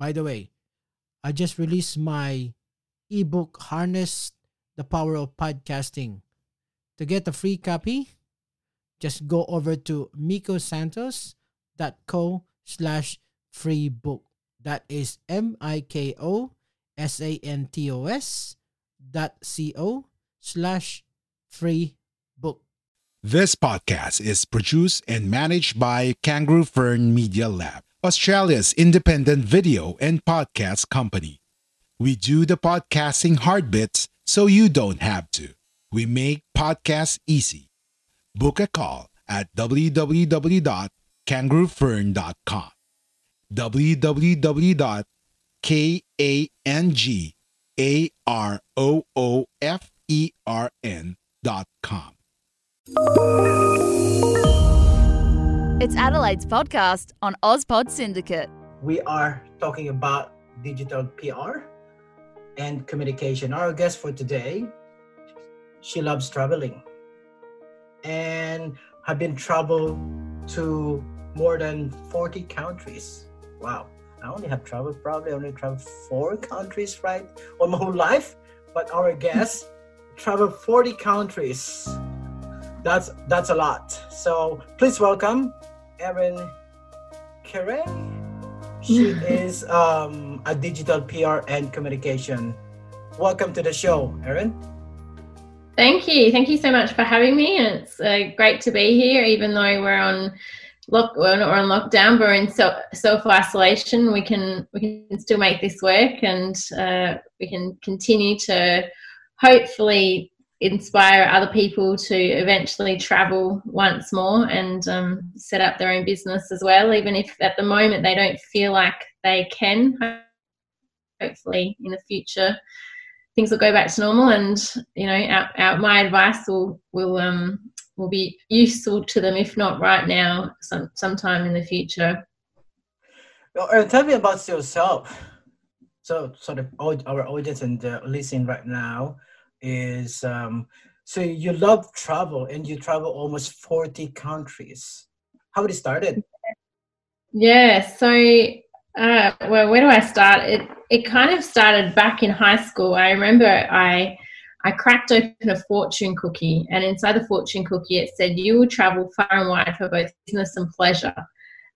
By the way, I just released my ebook Harness the Power of Podcasting. To get a free copy, just go over to mikosantos.co slash free book. That is M-I-K-O S-A-N-T-O-S dot C-O slash free book. This podcast is produced and managed by Kangaroo Fern Media Lab, Australia's independent video and podcast company. We do the podcasting hard bits so you don't have to. We make podcasts easy. Book a call at www.kangaroofern.com. www.kangaroofern.com. It's Adelaide's podcast on Ozpod Syndicate. We are talking about digital PR and communication. Our guest for today, she loves traveling and have been traveled to more than 40 countries. Wow. I only have traveled probably only traveled four countries right all my whole life, but our guest traveled 40 countries. That's that's a lot. So please welcome Erin Carey. She is um, a digital PR and communication. Welcome to the show, Erin. Thank you. Thank you so much for having me. It's uh, great to be here, even though we're on lock we're not on lockdown, but we're in self isolation. We can we can still make this work, and uh, we can continue to hopefully inspire other people to eventually travel once more and um, set up their own business as well, even if at the moment they don't feel like they can. Hopefully, in the future, things will go back to normal, and you know, our, our, my advice will will um, will be useful to them, if not right now, some sometime in the future. Well, tell me about yourself. So, sort of, our audience and uh, listening right now is um, so you love travel and you travel almost 40 countries. How did it started? Yeah, so uh, well, where do I start? It it kind of started back in high school. I remember I I cracked open a fortune cookie, and inside the fortune cookie it said, "You will travel far and wide for both business and pleasure."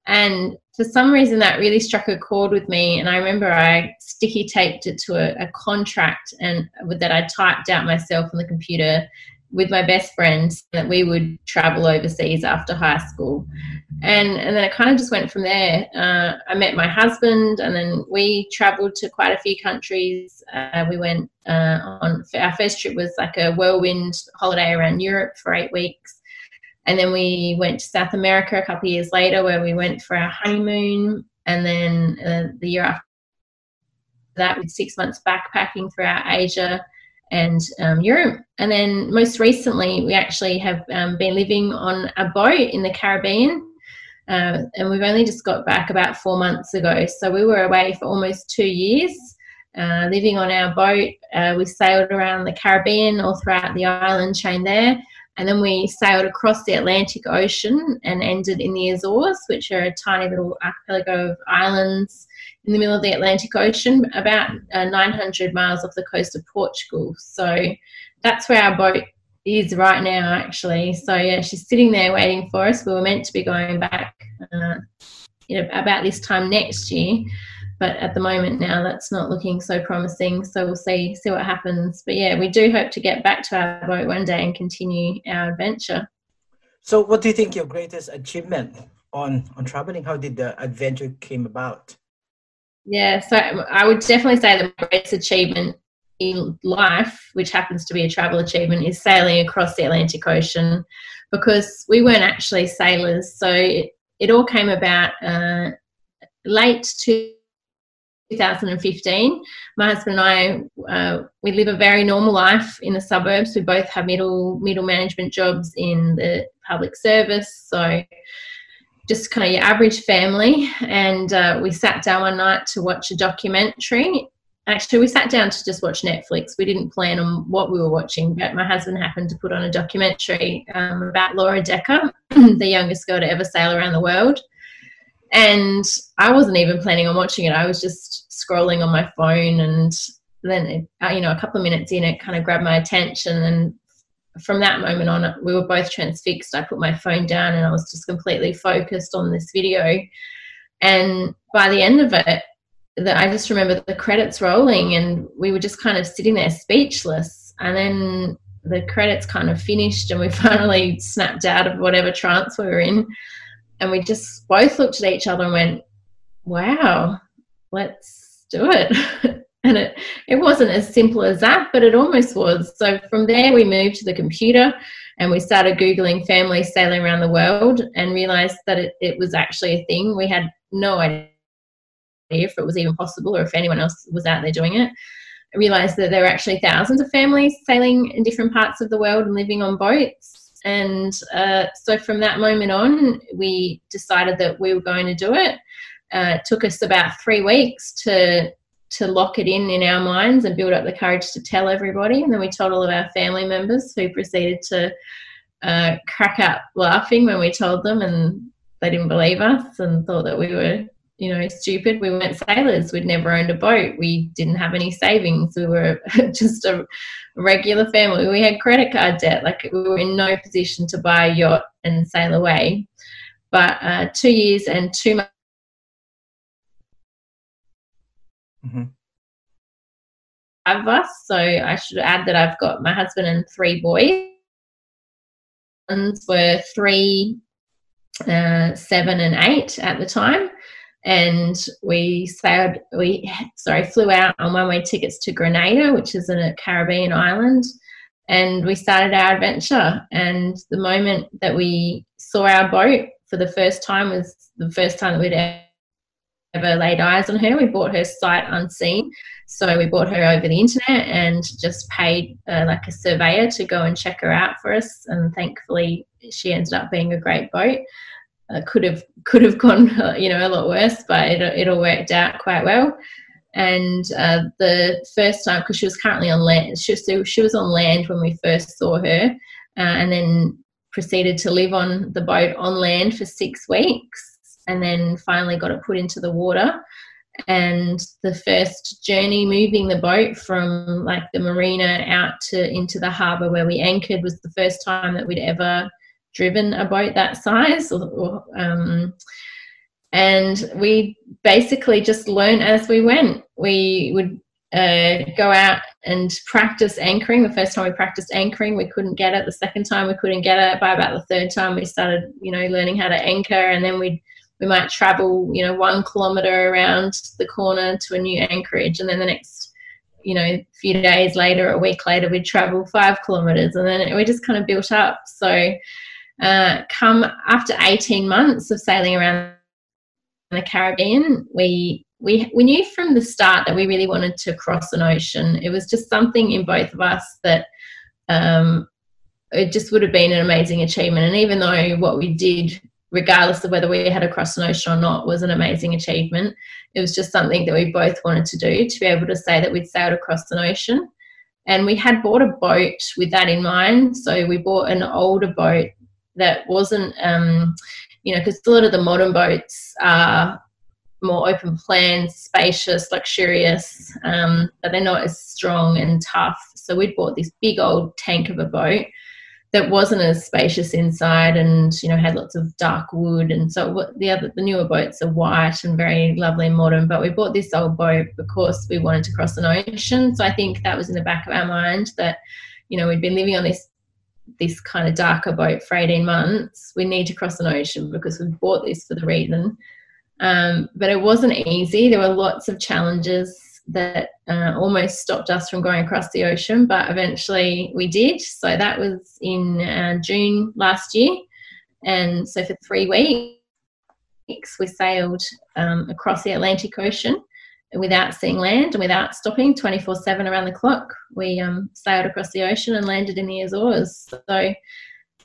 And for some reason, that really struck a chord with me. And I remember I sticky taped it to a, a contract and that I typed out myself on the computer with my best friends that we would travel overseas after high school. And, and then it kind of just went from there. Uh, I met my husband, and then we traveled to quite a few countries. Uh, we went uh, on our first trip was like a whirlwind holiday around Europe for eight weeks. And then we went to South America a couple of years later, where we went for our honeymoon. And then uh, the year after that, with six months backpacking throughout Asia and um, Europe. And then most recently, we actually have um, been living on a boat in the Caribbean. Uh, and we've only just got back about four months ago. So we were away for almost two years. Uh, living on our boat, uh, we sailed around the Caribbean all throughout the island chain there, and then we sailed across the Atlantic Ocean and ended in the Azores, which are a tiny little archipelago of islands in the middle of the Atlantic Ocean, about uh, 900 miles off the coast of Portugal. So that's where our boat is right now, actually. So yeah, she's sitting there waiting for us. We were meant to be going back uh, you know, about this time next year, but at the moment now that's not looking so promising. So we'll see see what happens. But yeah, we do hope to get back to our boat one day and continue our adventure. So, what do you think your greatest achievement on on traveling? How did the adventure came about? Yeah, so I would definitely say the greatest achievement in life, which happens to be a travel achievement, is sailing across the Atlantic Ocean because we weren't actually sailors. So it, it all came about uh, late 2015. My husband and I, uh, we live a very normal life in the suburbs. We both have middle middle management jobs in the public service, so just kind of your average family. And uh, we sat down one night to watch a documentary. Actually, we sat down to just watch Netflix. We didn't plan on what we were watching, but my husband happened to put on a documentary um, about Laura Dekker, the youngest girl to ever sail around the world and I wasn't even planning on watching it. I was just scrolling on my phone, and then uh, you know, a couple of minutes in, it kind of grabbed my attention, and from that moment on, we were both transfixed. I put my phone down, and I was just completely focused on this video. And by the end of it, that I just remember the credits rolling, and we were just kind of sitting there speechless. And then the credits kind of finished, and we finally snapped out of whatever trance we were in and we just both looked at each other and went, wow, let's do it. and it, it wasn't as simple as that, but it almost was. So from there, we moved to the computer and we started Googling families sailing around the world and realized that it, it was actually a thing. We had no idea if it was even possible or if anyone else was out there doing it. I realized that there were actually thousands of families sailing in different parts of the world and living on boats and uh, so from that moment on, we decided that we were going to do it. Uh, it took us about three weeks to to lock it in in our minds and build up the courage to tell everybody. And then we told all of our family members who proceeded to uh, crack up laughing when we told them, and they didn't believe us and thought that we were you know, stupid. We weren't sailors. We'd never owned a boat. We didn't have any savings. We were just a regular family. We had credit card debt. Like we were in no position to buy a yacht and sail away. But uh, two years and two months. Mm-hmm. Of us, so I should add that I've got my husband and three boys. Ones Were three, uh, seven, and eight at the time and we sailed we sorry flew out on one way tickets to grenada which is in a caribbean island. And we started our adventure. And the moment that we saw our boat for the first time was the first time that we'd ever laid eyes on her. We bought her sight unseen. So we bought her over the internet and just paid uh, like a surveyor to go and check her out for us. And thankfully she ended up being a great boat uh, could have could have gone uh, you know a lot worse, but it it all worked out quite well. And uh, the first time, because she was currently on land, she was, she was on land when we first saw her, uh, and then proceeded to live on the boat on land for six weeks, and then finally got it put into the water. And the first journey moving the boat from like the marina out to into the harbour where we anchored was the first time that we'd ever driven a boat that size or, or, um, and we basically just learned as we went. We would uh, go out and practice anchoring. The first time we practiced anchoring we couldn't get it. The second time we couldn't get it. By about the third time we started you know learning how to anchor and then we we might travel you know one kilometer around the corner to a new anchorage and then the next you know few days later a week later we'd travel five kilometers and then we just kind of built up. So uh, come after 18 months of sailing around the Caribbean, we we we knew from the start that we really wanted to cross an ocean. It was just something in both of us that um, it just would have been an amazing achievement. And even though what we did, regardless of whether we had to cross an ocean or not, was an amazing achievement, it was just something that we both wanted to do to be able to say that we'd sailed across an ocean. And we had bought a boat with that in mind. So we bought an older boat that wasn't, um, you know, because a lot of the modern boats are more open plan, spacious, luxurious, um, but they're not as strong and tough. So we'd bought this big old tank of a boat that wasn't as spacious inside and you know had lots of dark wood and so the other the newer boats are white and very lovely and modern but we bought this old boat because we wanted to cross an ocean so i think that was in the back of our mind that you know we'd been living on this this kind of darker boat for 18 months, we need to cross an ocean because we bought this for the reason. Um, but it wasn't easy. There were lots of challenges that uh, almost stopped us from going across the ocean, but eventually we did. So that was in uh, June last year. And so for three weeks, we sailed um, across the Atlantic Ocean. Without seeing land and without stopping 24 7 around the clock. We um, sailed across the ocean and landed in the Azores. So,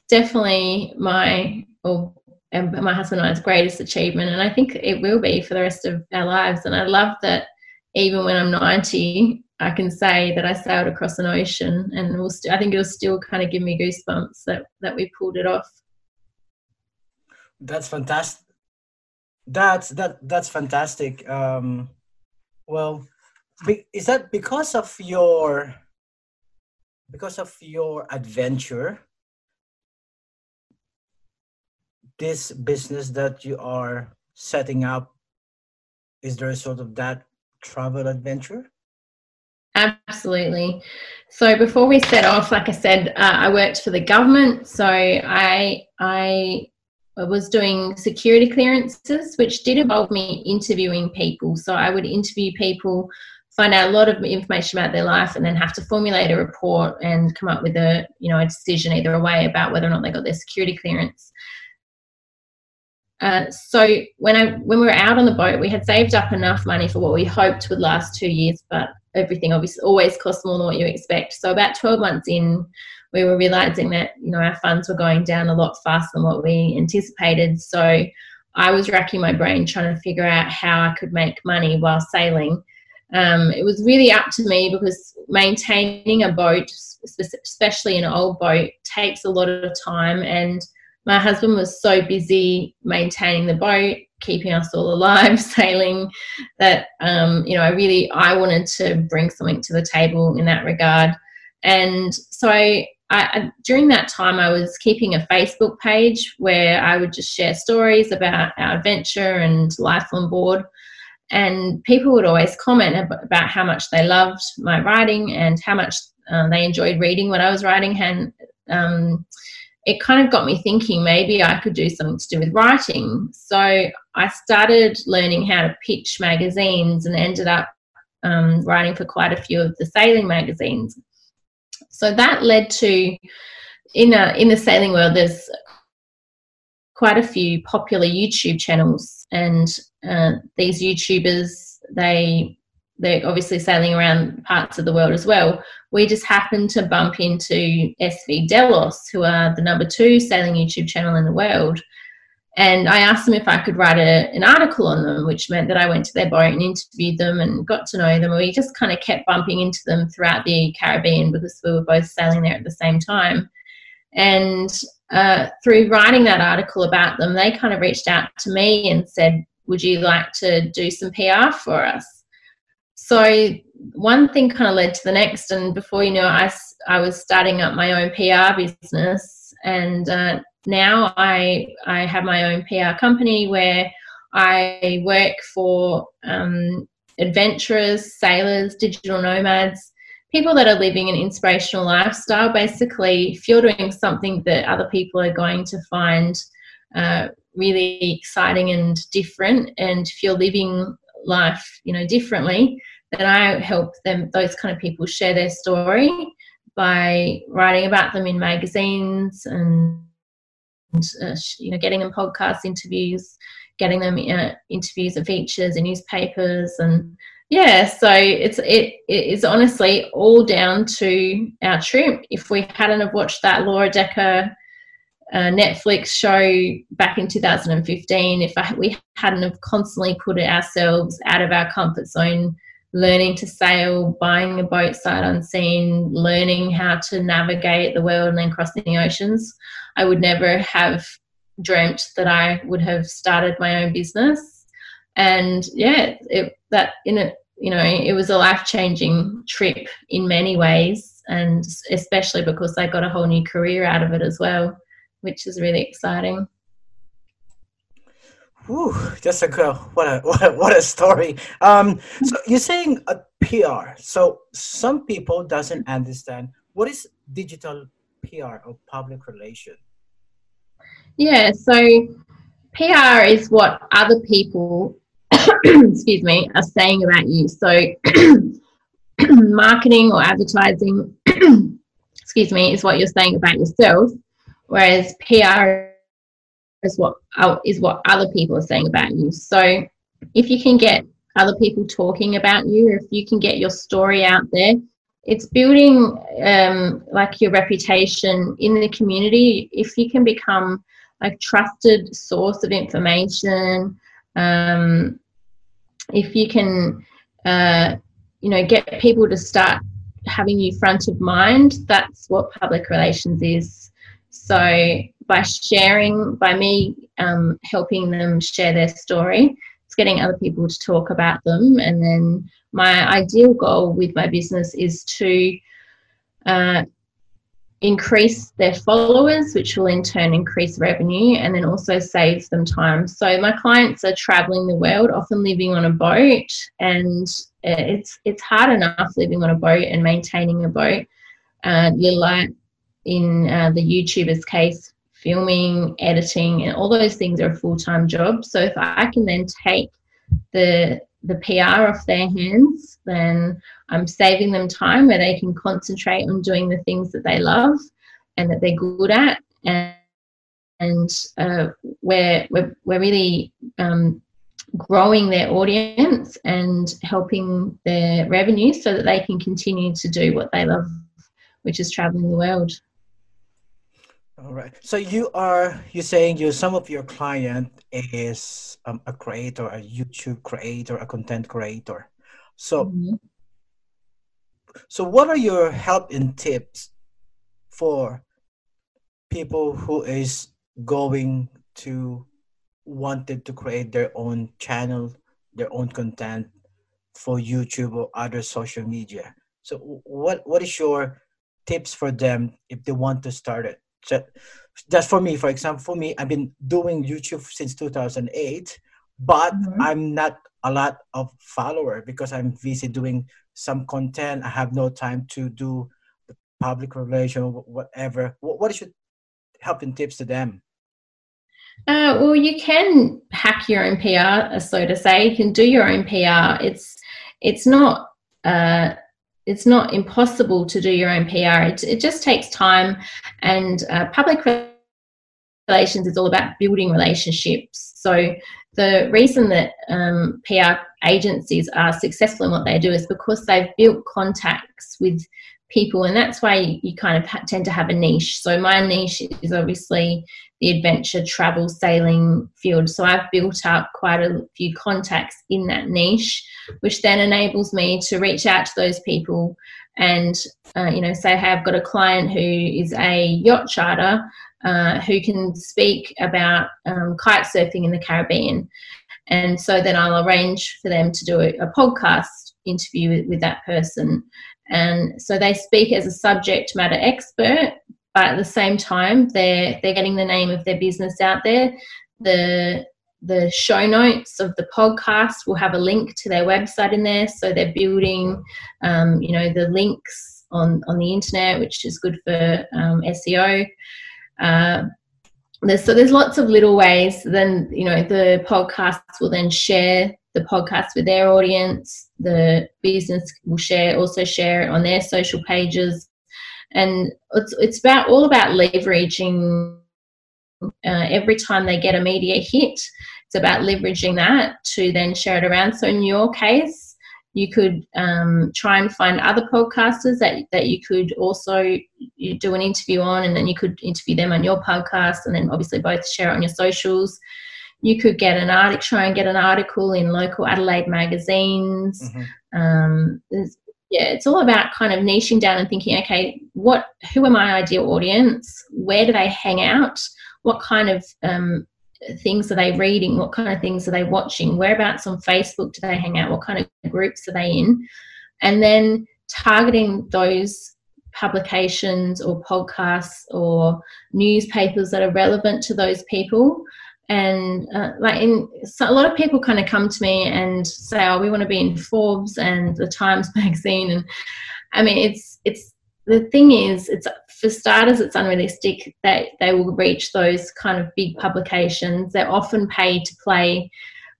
definitely my, or my husband and I's greatest achievement. And I think it will be for the rest of our lives. And I love that even when I'm 90, I can say that I sailed across an ocean and will st- I think it'll still kind of give me goosebumps that, that we pulled it off. That's fantastic. That's that that's fantastic. Um, well, is that because of your because of your adventure this business that you are setting up is there a sort of that travel adventure? Absolutely. So before we set off like i said uh, i worked for the government so i i was doing security clearances which did involve me interviewing people so i would interview people find out a lot of information about their life and then have to formulate a report and come up with a you know a decision either way about whether or not they got their security clearance uh, so when I when we were out on the boat, we had saved up enough money for what we hoped would last two years, but everything obviously always costs more than what you expect. So about 12 months in, we were realizing that you know our funds were going down a lot faster than what we anticipated. So I was racking my brain trying to figure out how I could make money while sailing. Um, it was really up to me because maintaining a boat, especially an old boat, takes a lot of time and my husband was so busy maintaining the boat, keeping us all alive, sailing, that um, you know, I really I wanted to bring something to the table in that regard. And so I, I, during that time, I was keeping a Facebook page where I would just share stories about our adventure and life on board. And people would always comment about how much they loved my writing and how much uh, they enjoyed reading what I was writing. And um, it kind of got me thinking maybe I could do something to do with writing. So I started learning how to pitch magazines and ended up um, writing for quite a few of the sailing magazines. So that led to in a, in the sailing world, there's quite a few popular YouTube channels, and uh, these YouTubers they they're obviously sailing around parts of the world as well. We just happened to bump into SV Delos, who are the number two sailing YouTube channel in the world. And I asked them if I could write a, an article on them, which meant that I went to their boat and interviewed them and got to know them. We just kind of kept bumping into them throughout the Caribbean because we were both sailing there at the same time. And uh, through writing that article about them, they kind of reached out to me and said, Would you like to do some PR for us? so one thing kind of led to the next and before you know I, I was starting up my own pr business and uh, now I, I have my own pr company where i work for um, adventurers sailors digital nomads people that are living an inspirational lifestyle basically if you're doing something that other people are going to find uh, really exciting and different and if you're living life you know differently then I help them, those kind of people, share their story by writing about them in magazines and, uh, you know, getting them podcast interviews, getting them uh, interviews and features in newspapers, and yeah. So it's it, it is honestly all down to our trip. If we hadn't have watched that Laura Dekker uh, Netflix show back in 2015, if I, we hadn't have constantly put ourselves out of our comfort zone learning to sail, buying a boat sight unseen, learning how to navigate the world and then crossing the oceans. I would never have dreamt that I would have started my own business. And yeah, it, that in it, you know, it was a life changing trip in many ways, and especially because I got a whole new career out of it as well, which is really exciting. Ooh, just a good, what a what a, what a story. Um, so you're saying a PR. So some people doesn't understand what is digital PR or public relation. Yeah, so PR is what other people, excuse me, are saying about you. So marketing or advertising, excuse me, is what you're saying about yourself, whereas PR is what is what other people are saying about you. So if you can get other people talking about you, if you can get your story out there, it's building um, like your reputation in the community. If you can become a trusted source of information, um, if you can, uh, you know, get people to start having you front of mind, that's what public relations is. So by sharing, by me um, helping them share their story, it's getting other people to talk about them. And then my ideal goal with my business is to uh, increase their followers, which will in turn increase revenue and then also save them time. So my clients are traveling the world, often living on a boat, and it's it's hard enough living on a boat and maintaining a boat. Uh, like in uh, the YouTuber's case, filming, editing, and all those things are a full time job. So if I can then take the the PR off their hands, then I'm saving them time where they can concentrate on doing the things that they love and that they're good at, and and uh, we're, we're we're really um, growing their audience and helping their revenue so that they can continue to do what they love, which is traveling the world. All right. So you are you're saying you some of your client is um, a creator, a YouTube creator, a content creator. So mm-hmm. so what are your help and tips for people who is going to wanted to create their own channel, their own content for YouTube or other social media? So what what is your tips for them if they want to start it? Just for me, for example, for me, I've been doing YouTube since 2008, but mm-hmm. I'm not a lot of follower because I'm busy doing some content. I have no time to do the public relation, whatever. What, what is your helping tips to them? Uh, well, you can hack your own PR, so to say. You can do your own PR. It's it's not uh, it's not impossible to do your own PR. It, it just takes time, and uh, public relations is all about building relationships. So the reason that um, PR agencies are successful in what they do is because they've built contacts with people, and that's why you kind of tend to have a niche. So my niche is obviously the adventure, travel, sailing field. So I've built up quite a few contacts in that niche, which then enables me to reach out to those people and uh, you know say, hey, I've got a client who is a yacht charter uh, who can speak about um, kite surfing in the Caribbean. And so then I'll arrange for them to do a, a podcast interview with, with that person. And so they speak as a subject matter expert, but at the same time they're they're getting the name of their business out there. The the show notes of the podcast will have a link to their website in there, so they're building, um, you know, the links on on the internet, which is good for um, SEO. Uh, there's, so there's lots of little ways. Then you know the podcasts will then share the podcast with their audience. The business will share also share it on their social pages and it's it's about all about leveraging uh, every time they get a media hit it's about leveraging that to then share it around so in your case you could um, try and find other podcasters that, that you could also do an interview on and then you could interview them on your podcast and then obviously both share it on your socials you could get an article try and get an article in local adelaide magazines. Mm-hmm. um, yeah it's all about kind of niching down and thinking okay what who are my ideal audience? Where do they hang out? What kind of um, things are they reading? What kind of things are they watching? Whereabouts on facebook do they hang out? What kind of groups are they in? And then targeting those publications or podcasts or newspapers that are relevant to those people and uh, like in so a lot of people kind of come to me and say oh we want to be in forbes and the times magazine. And i mean it's it's the thing is it's for starters it's unrealistic that they will reach those kind of big publications. They're often paid to play.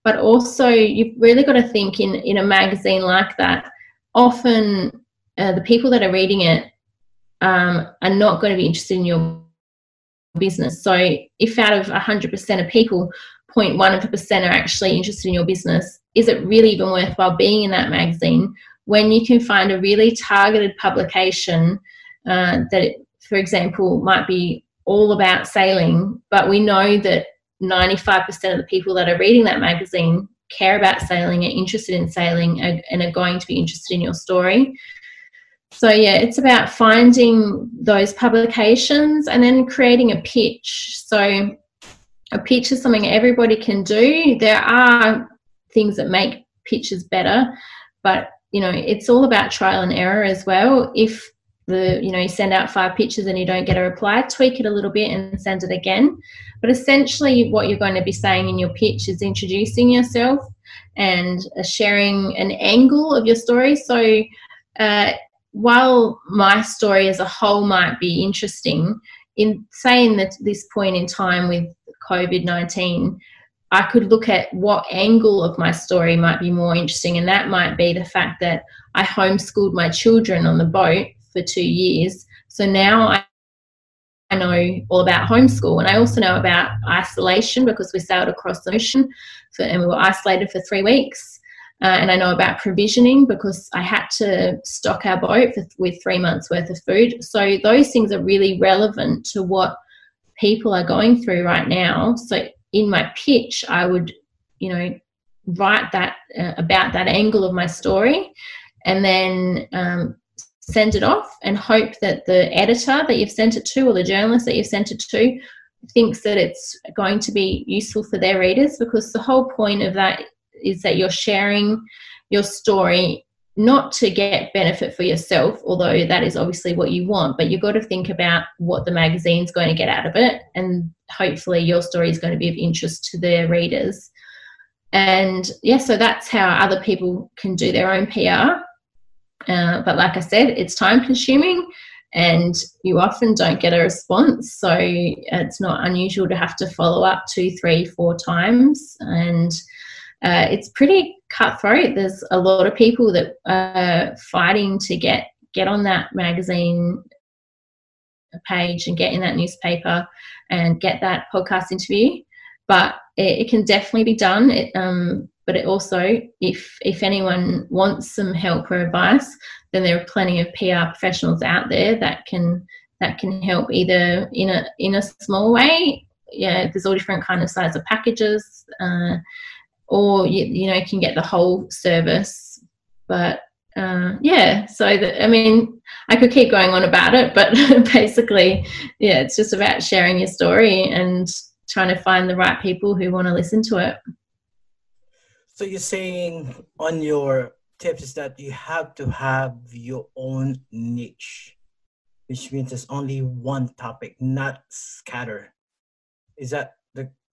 But also you've really got to think in in a magazine like that often uh, the people that are reading it um, are not going to be interested in your business. So if out of 100% of people 0.1 of a percent are actually interested in your business, is it really even worthwhile being in that magazine when you can find a really targeted publication uh, that, for example, might be all about sailing, but we know that 95% of the people that are reading that magazine care about sailing, are interested in sailing, and are going to be interested in your story. So, yeah, it's about finding those publications and then creating a pitch. So, a pitch is something everybody can do. There are things that make pitches better, but you know, it's all about trial and error as well. If the you know you send out five pitches and you don't get a reply, tweak it a little bit and send it again. But essentially, what you're going to be saying in your pitch is introducing yourself and uh, sharing an angle of your story. So, uh, while my story as a whole might be interesting, in saying that this point in time with COVID 19, I could look at what angle of my story might be more interesting, and that might be the fact that I homeschooled my children on the boat for two years. So now I I know all about homeschool, and I also know about isolation because we sailed across the ocean for, and we were isolated for three weeks. Uh, and I know about provisioning because I had to stock our boat for, with three months worth of food. So those things are really relevant to what people are going through right now. So in my pitch, I would, you know, write that uh, about that angle of my story, and then um, send it off and hope that the editor that you've sent it to or the journalist that you've sent it to thinks that it's going to be useful for their readers because the whole point of that is that you're sharing your story not to get benefit for yourself, although that is obviously what you want, but you've got to think about what the magazine's going to get out of it. And hopefully, your story is going to be of interest to their readers. And yeah, so that's how other people can do their own PR. Uh, but like I said, it's time consuming and you often don't get a response. So it's not unusual to have to follow up two, three, four times. And uh, it's pretty cutthroat. There's a lot of people that are fighting to get get on that magazine page and get in that newspaper and get that podcast interview. But it, it can definitely be done. It, um, but it also, if if anyone wants some help or advice, then there are plenty of PR professionals out there that can that can help either in a in a small way. Yeah, there's all different kind of size of packages. Uh, or you, you know can get the whole service. But uh, yeah so the, i mean i could keep going on about it but basically yeah it's just about sharing your story and trying to find the right people who want to listen to it. So you're saying on your tips is that you have to have your own niche which means there's only one topic not scatter. Is that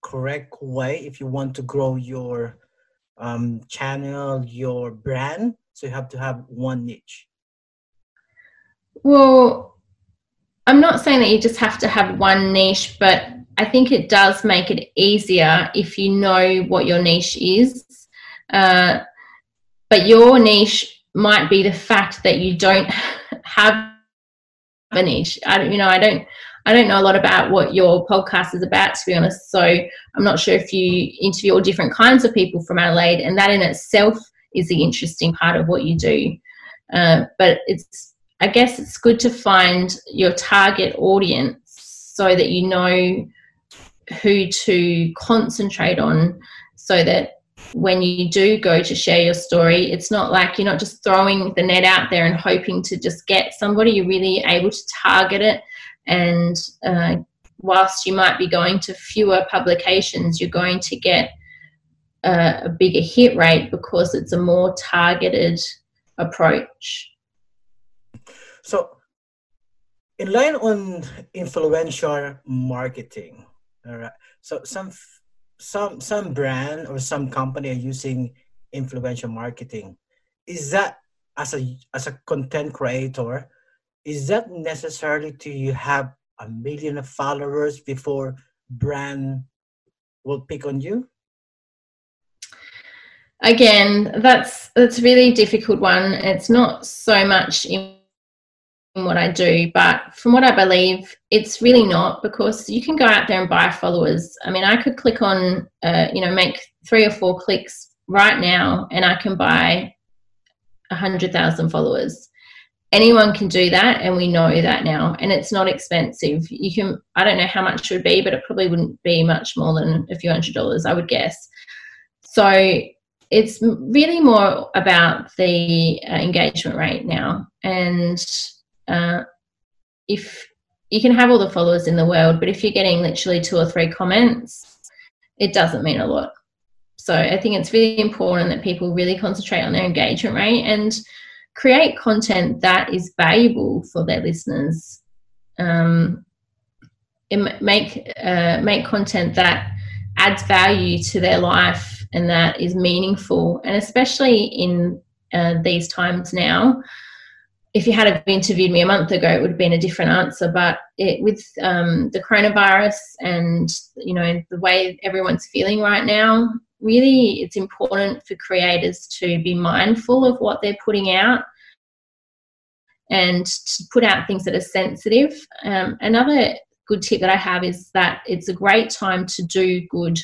correct way if you want to grow your um, channel, your brand. So you have to have one niche. Well, I'm not saying that you just have to have one niche, but I think it does make it easier if you know what your niche is. Uh, but your niche might be the fact that you don't have a niche. I don't, you know, I don't, I don't know a lot about what your podcast is about, to be honest. So I'm not sure if you interview all different kinds of people from Adelaide, and that in itself is the interesting part of what you do. Uh, but it's, I guess, it's good to find your target audience so that you know who to concentrate on, so that when you do go to share your story, it's not like you're not just throwing the net out there and hoping to just get somebody. You're really able to target it and uh, whilst you might be going to fewer publications, you're going to get a, a bigger hit rate because it's a more targeted approach. So, in line on influential marketing, all right. So some some some brand or some company are using influential marketing. Is that as a as a content creator? Is that necessarily to you have a million of followers before brand will pick on you? Again, that's that's really difficult one. It's not so much in what I do, but from what I believe, it's really not because you can go out there and buy followers. I mean, I could click on, uh, you know, make three or four clicks right now, and I can buy a hundred thousand followers. Anyone can do that, and we know that now, and it's not expensive. You can, I don't know how much it would be, but it probably wouldn't be much more than a few hundred dollars, I would guess. So it's really more about the uh, engagement rate now. And uh, if you can have all the followers in the world, but if you're getting literally two or three comments, it doesn't mean a lot. So I think it's really important that people really concentrate on their engagement rate and create content that is valuable for their listeners. Um, make uh, make content that adds value to their life and that is meaningful. And especially in uh, these times now, if you had interviewed me a month ago, it would have been a different answer. But it, with um, the coronavirus and you know the way everyone's feeling right now, really, it's important for creators to be mindful of what they're putting out and to put out things that are sensitive. Um, another good tip that I have is that it's a great time to do good.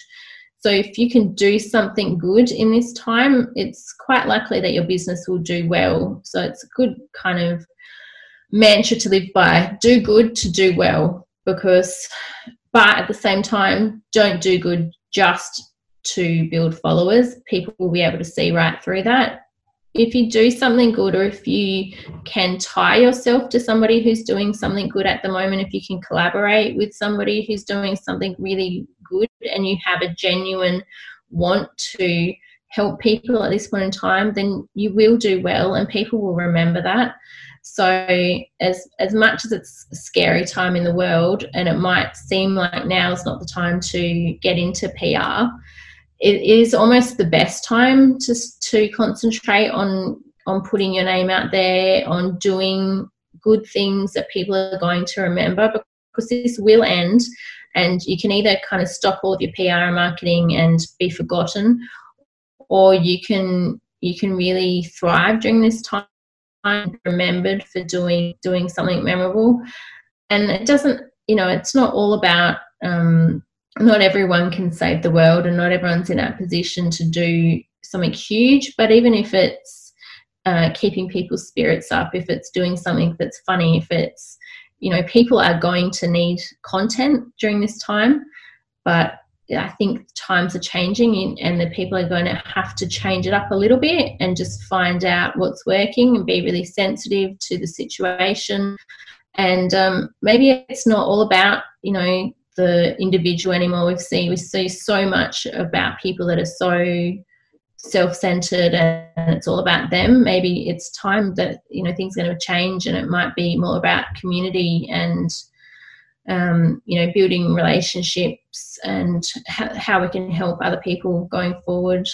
So if you can do something good in this time, it's quite likely that your business will do well. So it's a good kind of mantra to live by. Do good to do well because but at the same time, don't do good just to build followers. People will be able to see right through that if you do something good or if you can tie yourself to somebody who's doing something good at the moment, if you can collaborate with somebody who's doing something really good and you have a genuine want to help people at this point in time, then you will do well and people will remember that. So as as much as it's a scary time in the world and it might seem like now is not the time to get into PR, it is almost the best time to to concentrate on on putting your name out there, on doing good things that people are going to remember because this will end and you can either kind of stop all of your PR and marketing and be forgotten or you can you can really thrive during this time remembered for doing doing something memorable. And it doesn't you know it's not all about um, not everyone can save the world and not everyone's in that position to do something huge but even if it's uh, keeping people's spirits up if it's doing something that's funny if it's you know people are going to need content during this time but I think times are changing and the people are going to have to change it up a little bit and just find out what's working and be really sensitive to the situation. And um, maybe it's not all about, you know, the individual anymore. We've seen we see so much about people that are so self-centered and it's all about them. Maybe it's time that you know things are going to change, and it might be more about community and um, you know building relationships and ha- how we can help other people going forward.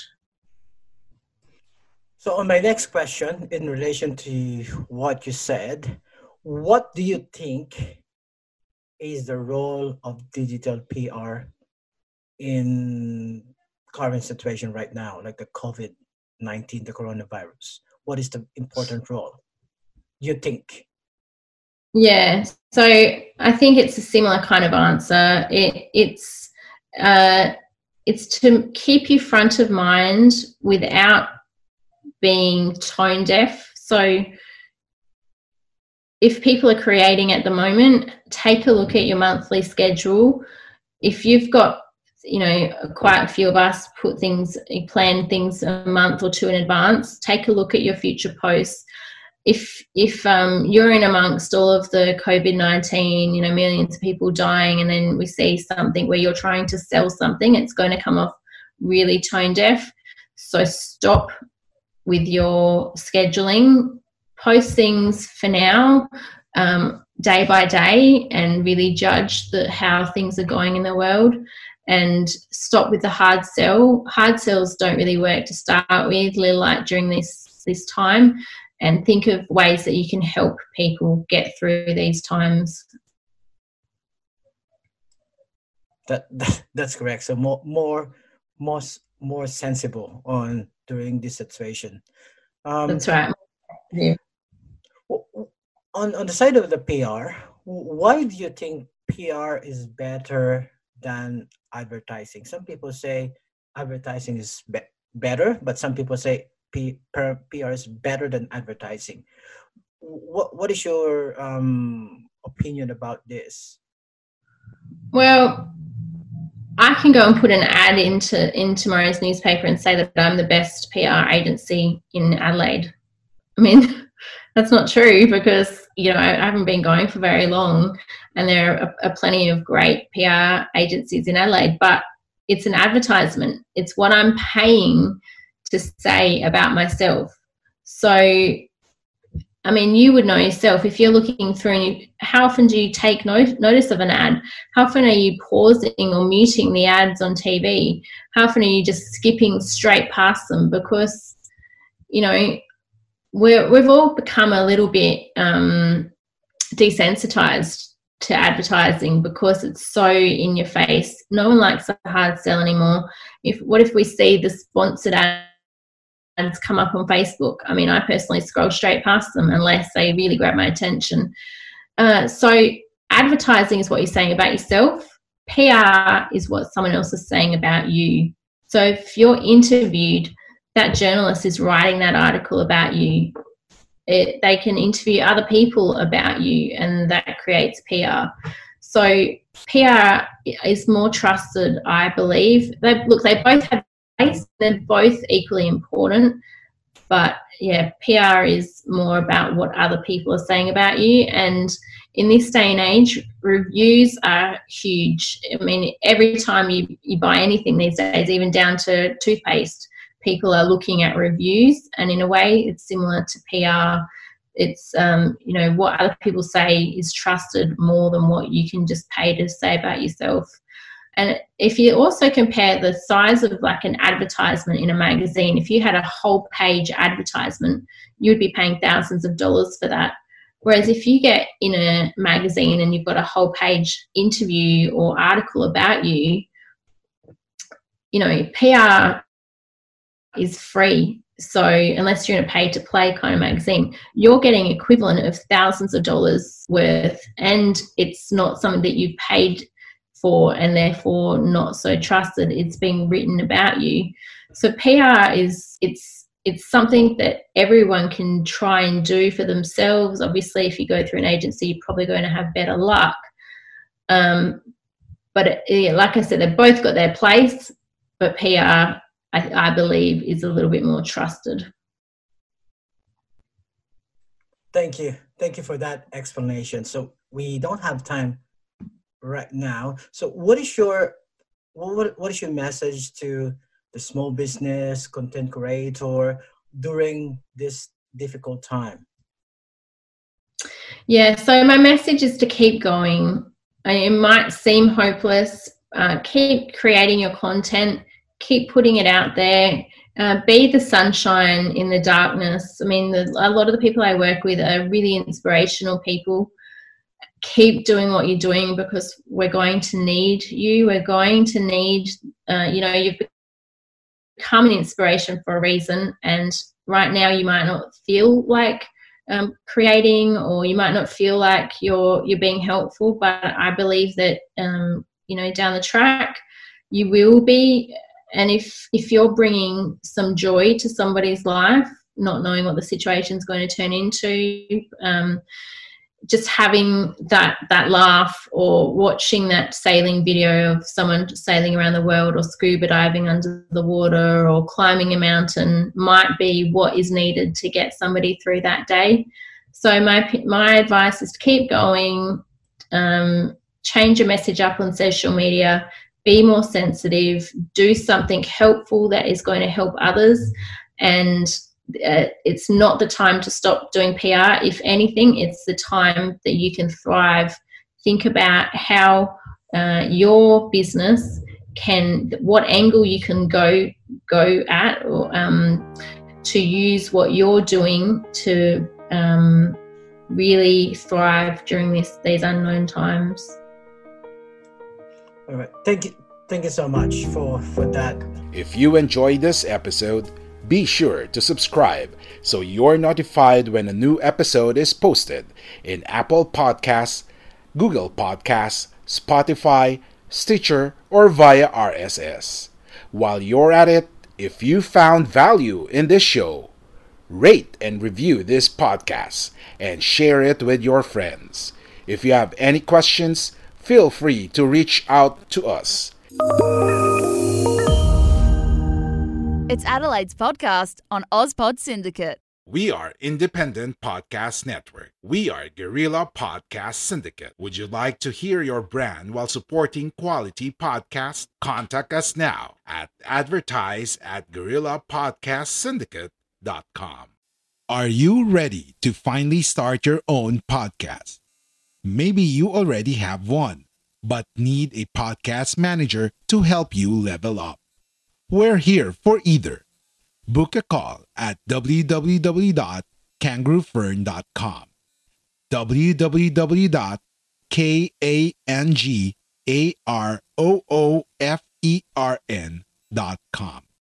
So, on my next question, in relation to what you said, what do you think is the role of digital PR in current situation right now, like the COVID 19, the coronavirus? What is the important role you think? Yeah, so I think it's a similar kind of answer. It, it's uh, it's to keep you front of mind without being tone deaf. So if people are creating at the moment, take a look at your monthly schedule. If you've got, you know, quite a few of us put things, plan things a month or two in advance, take a look at your future posts. If if um, you're in amongst all of the COVID nineteen, you know, millions of people dying, and then we see something where you're trying to sell something, it's going to come off really tone deaf. So stop with your scheduling post things for now um, day by day and really judge the, how things are going in the world and stop with the hard sell. Hard sells don't really work to start with, little like during this this time, and think of ways that you can help people get through these times. That, that that's correct. So more more more more sensible on during this situation. Um, that's right. Yeah on on the side of the PR, why do you think PR is better than advertising? Some people say advertising is be- better, but some people say P- PR is better than advertising. What what is your um, opinion about this? Well, I can go and put an ad into in tomorrow's newspaper and say that I'm the best PR agency in Adelaide. I mean, that's not true because you know I haven't been going for very long, and there are, are plenty of great PR agencies in Adelaide. But it's an advertisement. It's what I'm paying to say about myself. So, I mean, you would know yourself if you're looking through. How often do you take notice of an ad? How often are you pausing or muting the ads on TV? How often are you just skipping straight past them because you know we're, we've all become a little bit um, desensitized to advertising because it's so in your face. No one likes a hard sell anymore. If what if we see the sponsored ads come up on Facebook? I mean, I personally scroll straight past them unless they really grab my attention. Uh, so advertising is what you're saying about yourself. PR is what someone else is saying about you. So if you're interviewed that journalist is writing that article about you, it, they can interview other people about you, and that creates PR. So PR is more trusted, I believe. They look, they both have place; they're both equally important. But yeah, PR is more about what other people are saying about you. And in this day and age, reviews are huge. I mean, every time you, you buy anything these days, even down to toothpaste, people are looking at reviews, and in a way, it's similar to PR. It's um, you know what other people say is trusted more than what you can just pay to say about yourself. And if you also compare the size of like an advertisement in a magazine, if you had a whole page advertisement, you would be paying thousands of dollars for that. Whereas if you get in a magazine and you've got a whole page interview or article about you, you know, PR is free. So unless you're in a pay to play kind of magazine, you're getting equivalent of thousands of dollars worth and it's not something that you've paid for and therefore not so trusted. It's being written about you. So PR is it's it's something that everyone can try and do for themselves. Obviously, if you go through an agency, you're probably going to have better luck. Um, but yeah, like I said, they've both got their place. But PR I, I believe is a little bit more trusted. Thank you. Thank you for that explanation. So we don't have time right now. So what is your what, what is your message to the small business content creator during this difficult time? Yeah, so my message is to keep going. It might seem hopeless. Uh, keep creating your content keep putting it out there. Uh, be the sunshine in the darkness. I mean, the, a lot of the people I work with are really inspirational people. Keep doing what you're doing because we're going to need you. We're going to need, uh, you know, you've become an inspiration for a reason. And right now, you might not feel like um, creating, or you might not feel like you're you're being helpful. But I believe that um, you know, down the track, you will be and if if you're bringing some joy to somebody's life not knowing what the situation is going to turn into um, just having that that laugh or watching that sailing video of someone sailing around the world or scuba diving under the water or climbing a mountain might be what is needed to get somebody through that day. So my my advice is to keep going um, change your message up on social media be more sensitive, do something helpful that is going to help others. And uh, it's not the time to stop doing PR. If anything, it's the time that you can thrive. Think about how uh, your business can, what angle you can go go at, or um, to use what you're doing to um, really thrive during this these unknown times. All right. Thank you. Thank you so much for for that. If you enjoyed this episode, Be sure to subscribe so you're notified when a new episode is posted in Apple Podcasts, Google Podcasts, Spotify, Stitcher, or via RSS. While you're at it, if you found value in this show, rate and review this podcast and share it with your friends. If you have any questions, feel free to reach out to us. It's Adelaide's podcast on Ozpod Syndicate. We are Independent Podcast Network. We are Guerrilla Podcast Syndicate. Would you like to hear your brand while supporting quality podcasts? Contact us now at advertise at guerrillapodcastsyndicate.com. Are you ready to finally start your own podcast? Maybe you already have one, but need a podcast manager to help you level up. We're here for either. Book a call at www.kangaroofern.com. www.kangaroofern.com.